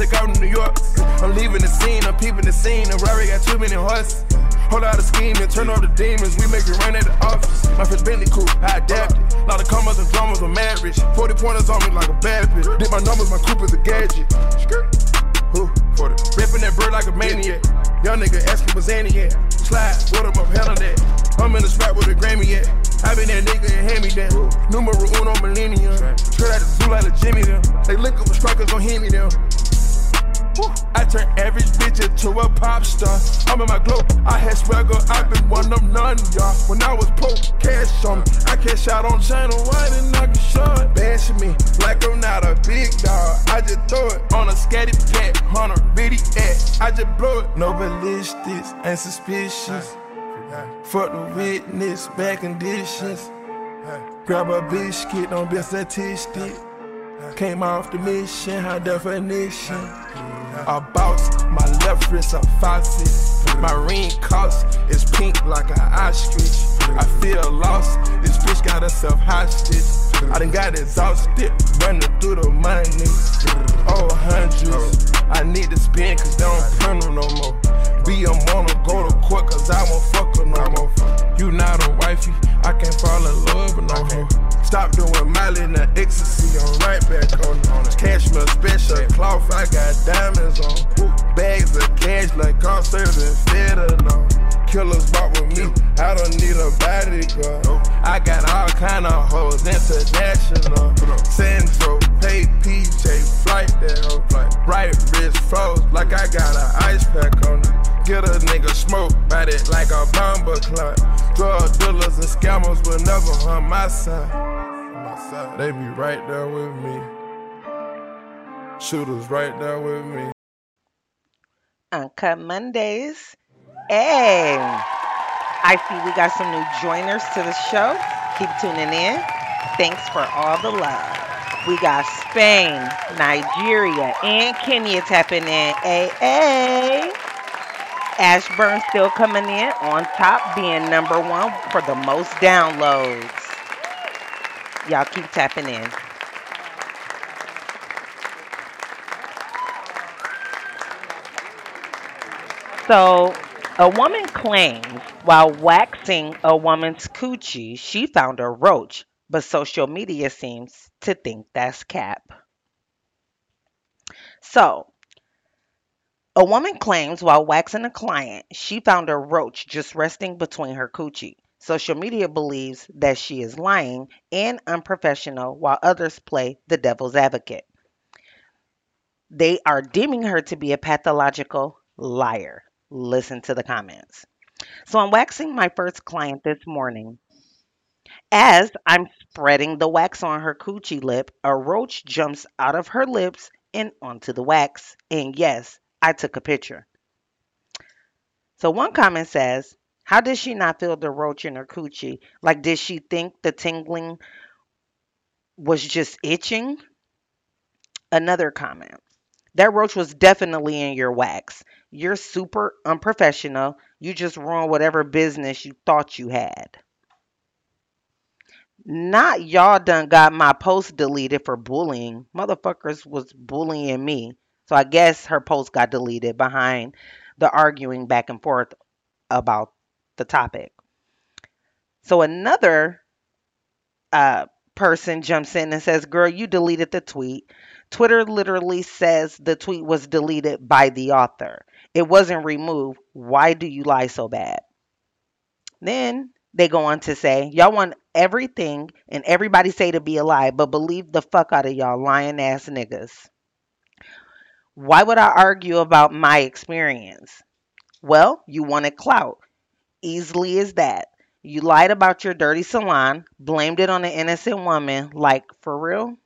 take out to New York. I'm leaving the scene, I'm peeping the scene. And Rory got too many horses. Hold out a scheme and turn off the demons. We make it rain at the office. My first Bentley coupe, I adapted. Lot of commas and dramas on marriage. 40 pointers on me like a bad bitch. Did my numbers, my coupe is a gadget. Who? 40. Ripping that bird like a maniac. Young nigga asking what's Annie at. Slide, what up, I'm hell that. I'm in the spot with a Grammy at. I been that nigga and hand me down. Numero uno millennium. Straight out the zoo like a Jimmy them. They look up for strikers, hear me them. I turn average bitch into a pop star. I'm in my glow. I had swagger, i been one of none, y'all. When I was poor, cash on me. I cash out on China White and I can show it. Bashing me like I'm not a big dog. I just throw it on a scatty cat, on a bitty at. I just blow it. No ballistics, ain't suspicious. Fuck the witness, bad conditions. Grab a biscuit, don't be a statistic. Came off the mission, high definition. A boss, my left wrist a faucet. My ring cost is pink like an ostrich. I feel lost, this bitch got herself hostage. I done got exhausted, running through the money. Oh, hundreds. I need to spend cause they don't print no more. Be a wanna go to court cause I won't fuck her no more. You not a wifey, I can't fall in love. Stop doing Miley the ecstasy, I'm right back on it. Cashmere special cloth, I got diamonds on. Bags of cash like car serving on. Killers walk with me, I don't need a bodyguard. I got all kind of hoes, international. Sandro, pay PJ, flight that. Right wrist froze, like I got an ice pack on it. Get a nigga smoke, bite it like a bomber clock. Drug dealers and scammers will never harm my They be right there with me. Shooters right there with me. Uncut Mondays. Hey, I see we got some new joiners to the show. Keep tuning in. Thanks for all the love. We got Spain, Nigeria, and Kenya tapping in. Hey, hey. Ashburn still coming in on top, being number one for the most downloads. Y'all keep tapping in. So, a woman claims while waxing a woman's coochie, she found a roach, but social media seems to think that's cap. So, a woman claims while waxing a client, she found a roach just resting between her coochie. Social media believes that she is lying and unprofessional, while others play the devil's advocate. They are deeming her to be a pathological liar. Listen to the comments. So I'm waxing my first client this morning. As I'm spreading the wax on her coochie lip, a roach jumps out of her lips and onto the wax. And yes, I took a picture. So one comment says, How did she not feel the roach in her coochie? Like, did she think the tingling was just itching? Another comment. That roach was definitely in your wax. You're super unprofessional. You just ruined whatever business you thought you had. Not y'all done got my post deleted for bullying. Motherfuckers was bullying me. So I guess her post got deleted behind the arguing back and forth about the topic. So another uh, person jumps in and says, Girl, you deleted the tweet. Twitter literally says the tweet was deleted by the author. It wasn't removed. Why do you lie so bad? Then they go on to say, Y'all want everything and everybody say to be a lie, but believe the fuck out of y'all lying ass niggas. Why would I argue about my experience? Well, you wanted clout. Easily as that. You lied about your dirty salon, blamed it on an innocent woman, like for real?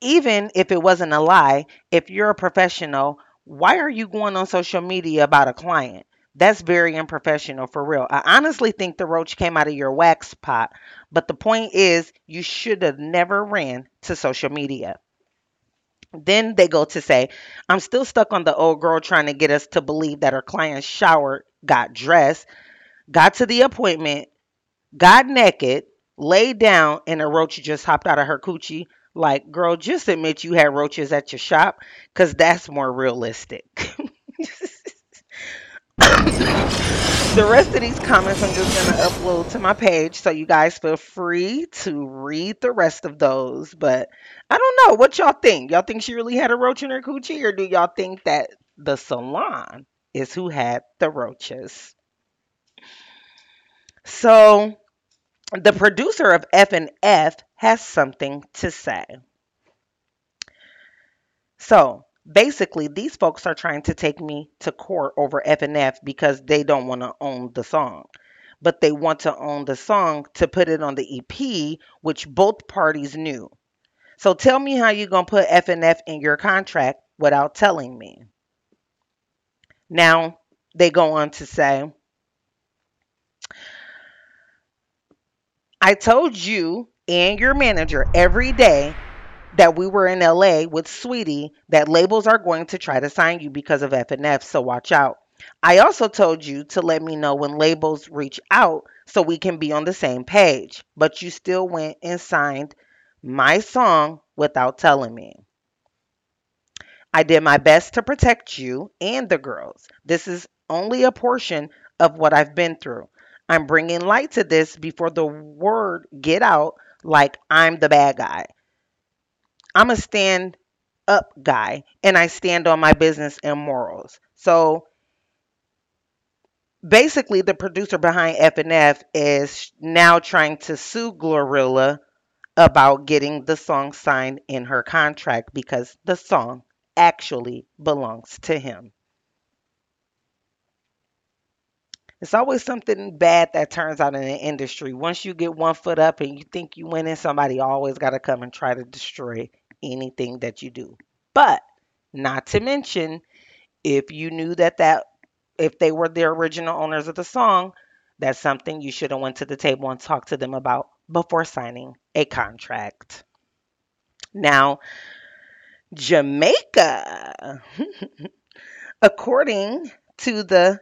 Even if it wasn't a lie, if you're a professional, why are you going on social media about a client? That's very unprofessional for real. I honestly think the roach came out of your wax pot, but the point is you should have never ran to social media. Then they go to say, I'm still stuck on the old girl trying to get us to believe that her client showered, got dressed, got to the appointment, got naked, laid down, and a roach just hopped out of her coochie. Like, girl, just admit you had roaches at your shop because that's more realistic. The rest of these comments I'm just going to upload to my page, so you guys feel free to read the rest of those. But I don't know. What y'all think? Y'all think she really had a roach in her coochie, or do y'all think that the salon is who had the roaches? So the producer of F and F has something to say. So basically, these folks are trying to take me to court over F and F because they don't want to own the song. But they want to own the song to put it on the EP, which both parties knew. So tell me how you're gonna put F and F in your contract without telling me. Now they go on to say, I told you and your manager every day that we were in LA with Sweetie that labels are going to try to sign you because of F&F, so watch out. I also told you to let me know when labels reach out so we can be on the same page, but you still went and signed my song without telling me. I did my best to protect you and the girls. This is only a portion of what I've been through. I'm bringing light to this before the word get out like I'm the bad guy. I'm a stand up guy and I stand on my business and morals. So basically the producer behind F&F is now trying to sue Glorilla about getting the song signed in her contract because the song actually belongs to him. It's always something bad that turns out in the industry. Once you get one foot up and you think you winning, somebody always got to come and try to destroy anything that you do. But not to mention, if you knew that that if they were the original owners of the song, that's something you should have went to the table and talked to them about before signing a contract. Now, Jamaica. According to the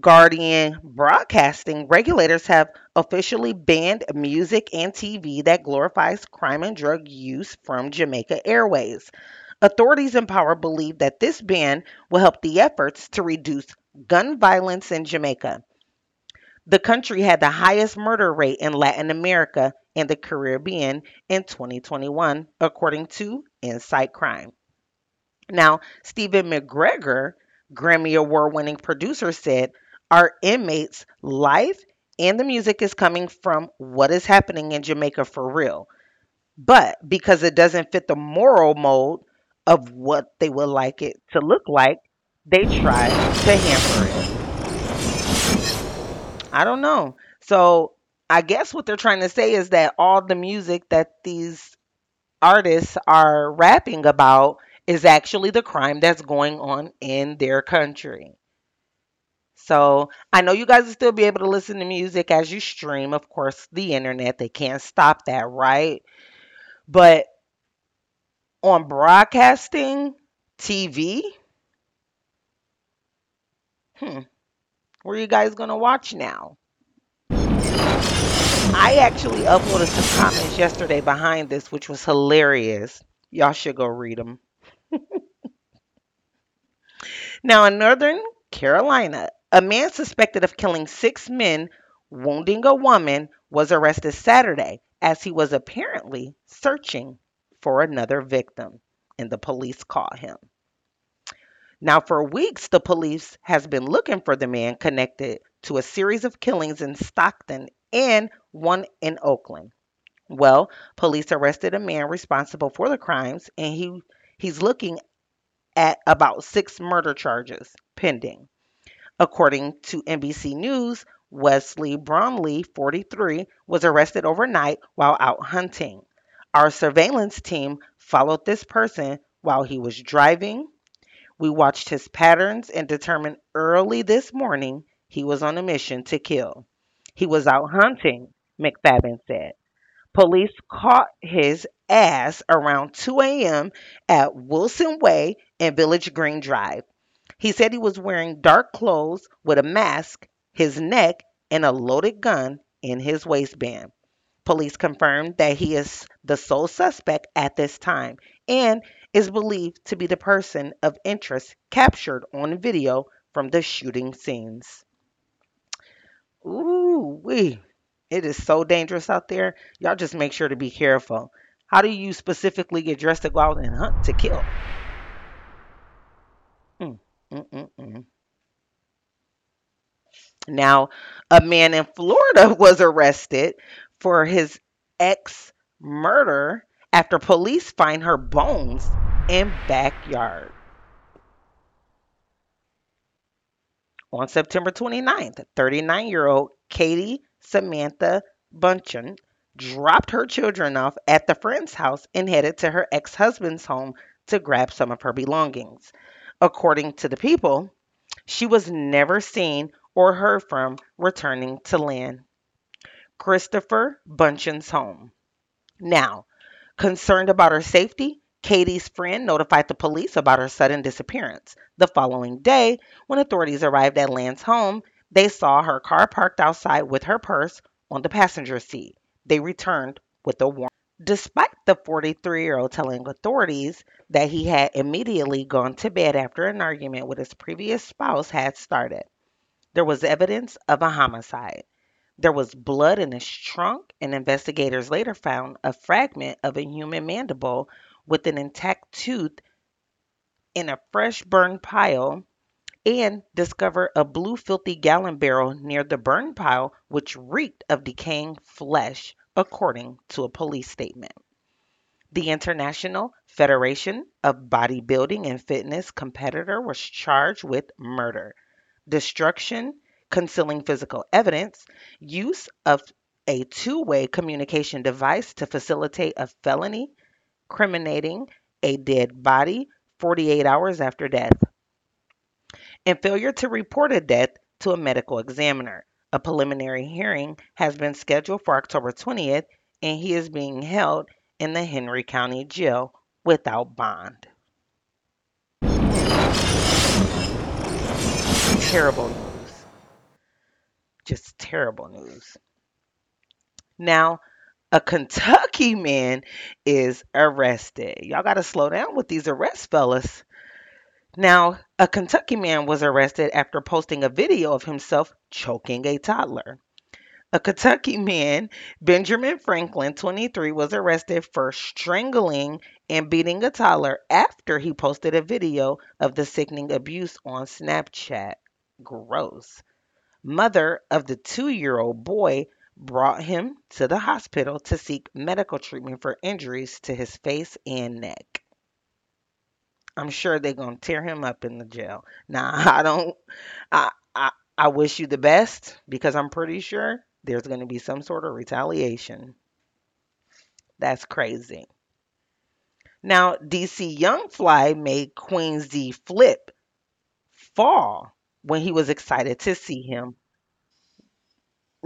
Guardian Broadcasting, regulators have officially banned music and TV that glorifies crime and drug use from Jamaica Airways. Authorities in power believe that this ban will help the efforts to reduce gun violence in Jamaica. The country had the highest murder rate in Latin America and the Caribbean in 2021, according to Insight Crime. Now, Stephen McGregor, Grammy Award winning producer, said, Our inmates' life and the music is coming from what is happening in Jamaica for real. But because it doesn't fit the moral mold of what they would like it to look like, they try to hamper it. I don't know. So I guess what they're trying to say is that all the music that these artists are rapping about is actually the crime that's going on in their country. So I know you guys will still be able to listen to music as you stream, of course, the internet. They can't stop that, right? But on broadcasting TV, hmm, where are you guys gonna watch now? I actually uploaded some comments yesterday behind this, which was hilarious. Y'all should go read them. Now, in Northern California, a man suspected of killing six men, wounding a woman, was arrested Saturday as he was apparently searching for another victim, and the police caught him. Now, for weeks, the police has been looking for the man connected to a series of killings in Stockton and one in Oakland. Well, police arrested a man responsible for the crimes, and he he's looking at about six murder charges pending. According to NBC News, Wesley Brownlee, 43, was arrested overnight while out hunting. Our surveillance team followed this person while he was driving. We watched his patterns and determined early this morning he was on a mission to kill. He was out hunting, McFadden said. Police caught his ass around 2 a.m. at Wilson Way and Village Green Drive. He said he was wearing dark clothes with a mask, his neck, and a loaded gun in his waistband. Police confirmed that he is the sole suspect at this time and is believed to be the person of interest captured on video from the shooting scenes. Ooh, wee. It is so dangerous out there. Y'all just make sure to be careful. How do you specifically get dressed to go out and hunt to kill? Mm, mm, mm, mm. Now, a man in Florida was arrested for his ex murder after police find her bones in backyard. On September 29th, 39 year old Katie Samantha Bunchen dropped her children off at the friend's house and headed to her ex husband's home to grab some of her belongings. According to the people, she was never seen or heard from returning to land. Christopher Bunchen's home. Now, concerned about her safety, Katie's friend notified the police about her sudden disappearance. The following day, when authorities arrived at Lance's home, they saw her car parked outside with her purse on the passenger seat. They returned with a warrant. Despite the 43 year old telling authorities that he had immediately gone to bed after an argument with his previous spouse had started, there was evidence of a homicide. There was blood in his trunk, and investigators later found a fragment of a human mandible with an intact tooth in a fresh burned pile and discovered a blue filthy gallon barrel near the burn pile which reeked of decaying flesh according to a police statement. The International Federation of Bodybuilding and Fitness competitor was charged with murder, destruction, concealing physical evidence, use of a two way communication device to facilitate a felony, criminating a dead body 48 hours after death, and failure to report a death to a medical examiner. A preliminary hearing has been scheduled for October 20th, and he is being held in the Henry County Jail without bond. Terrible news. Just terrible news. Now, a Kentucky man is arrested. Y'all got to slow down with these arrests, fellas. Now, a Kentucky man was arrested after posting a video of himself choking a toddler. A Kentucky man, Benjamin Franklin, 23, was arrested for strangling and beating a toddler after he posted a video of the sickening abuse on Snapchat. Gross. Mother of the two year old boy brought him to the hospital to seek medical treatment for injuries to his face and neck. I'm sure they're gonna tear him up in the jail. Now I don't I I, I wish you the best because I'm pretty sure there's gonna be some sort of retaliation. That's crazy. Now DC Young Fly made Queenzflip fall when he was excited to see him.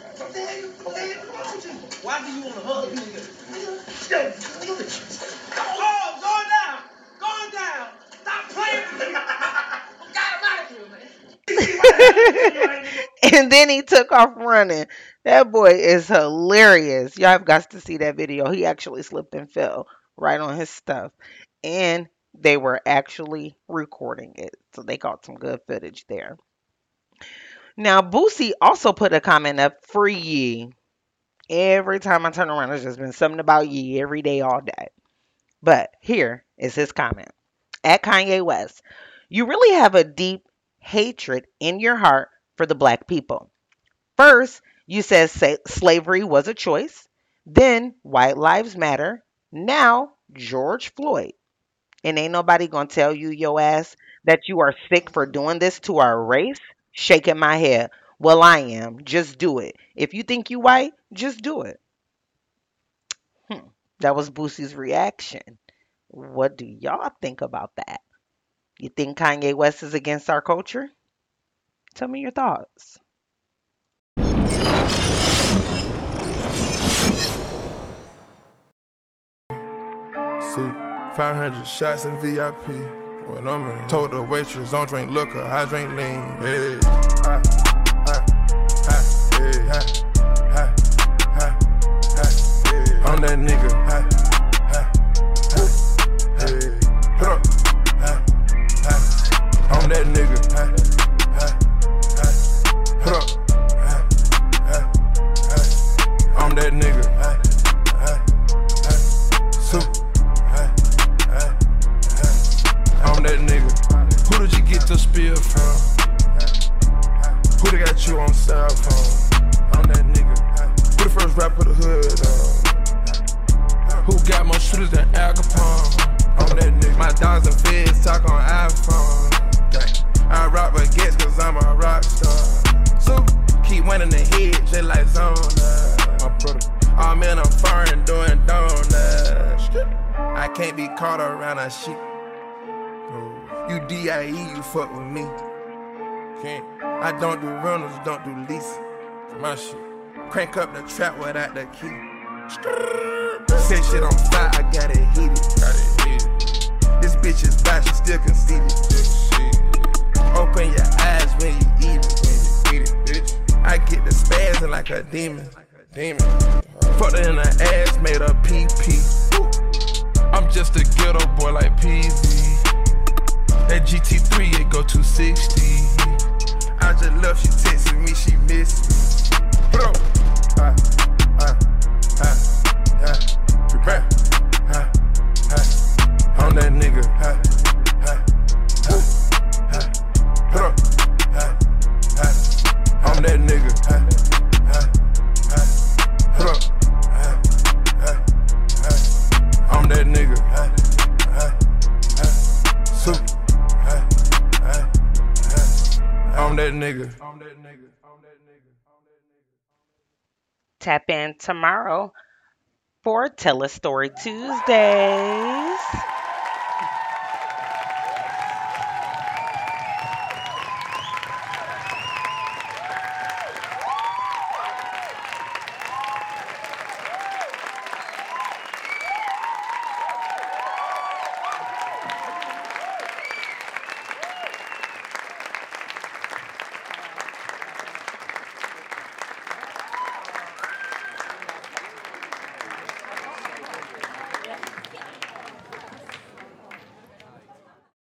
What the hell, what the hell wrong with you? Why do you wanna hug me, nigga? Yo, oh, go down, go down. Stop playing with me. Got him out of here, man. and then he took off running. That boy is hilarious. Y'all have got to see that video. He actually slipped and fell right on his stuff. And they were actually recording it. So they got some good footage there. Now, Boosie also put a comment up free Ye. Every time I turn around, there's just been something about Ye every day, all day. But here is his comment at Kanye West. You really have a deep hatred in your heart for the black people. First, you said sa- slavery was a choice. Then, white lives matter. Now, George Floyd. And ain't nobody gonna tell you, yo ass, that you are sick for doing this to our race? Shaking my head. Well, I am. Just do it. If you think you white, just do it. Hmm. That was Boosie's reaction. What do y'all think about that? You think Kanye West is against our culture? Tell me your thoughts. See, 500 shots in VIP. When I'm told the waitress, don't drink liquor, I drink lean. Hey, ah, spill from? Who they got you on cell phone? I'm that nigga. Who the first rapper the hood on? Who got more shooters than Al Capone? I'm that nigga. My dogs and feds talk on iPhone. I rock baguettes cause I'm a rock star. So keep winning the head just like Zona. My brother. Oh man, I'm foreign doing donuts. I can't be caught around a sheep. You DIE, you fuck with me. Can't. I don't do rentals, don't do lease. My shit. Crank up the trap without the key. Set shit on fire, I got it heated. Got it heated. This bitch is bad, she still conceited. Open your eyes when you eat it. When you eat it, bitch. I get the spazzing like a demon. Demon. Fucked her in the ass, made pee pee. I'm just a ghetto boy like PZ. That GT3, it go 260. I just love she texting me, she miss me. Tap in tomorrow for Tell a Story Tuesdays.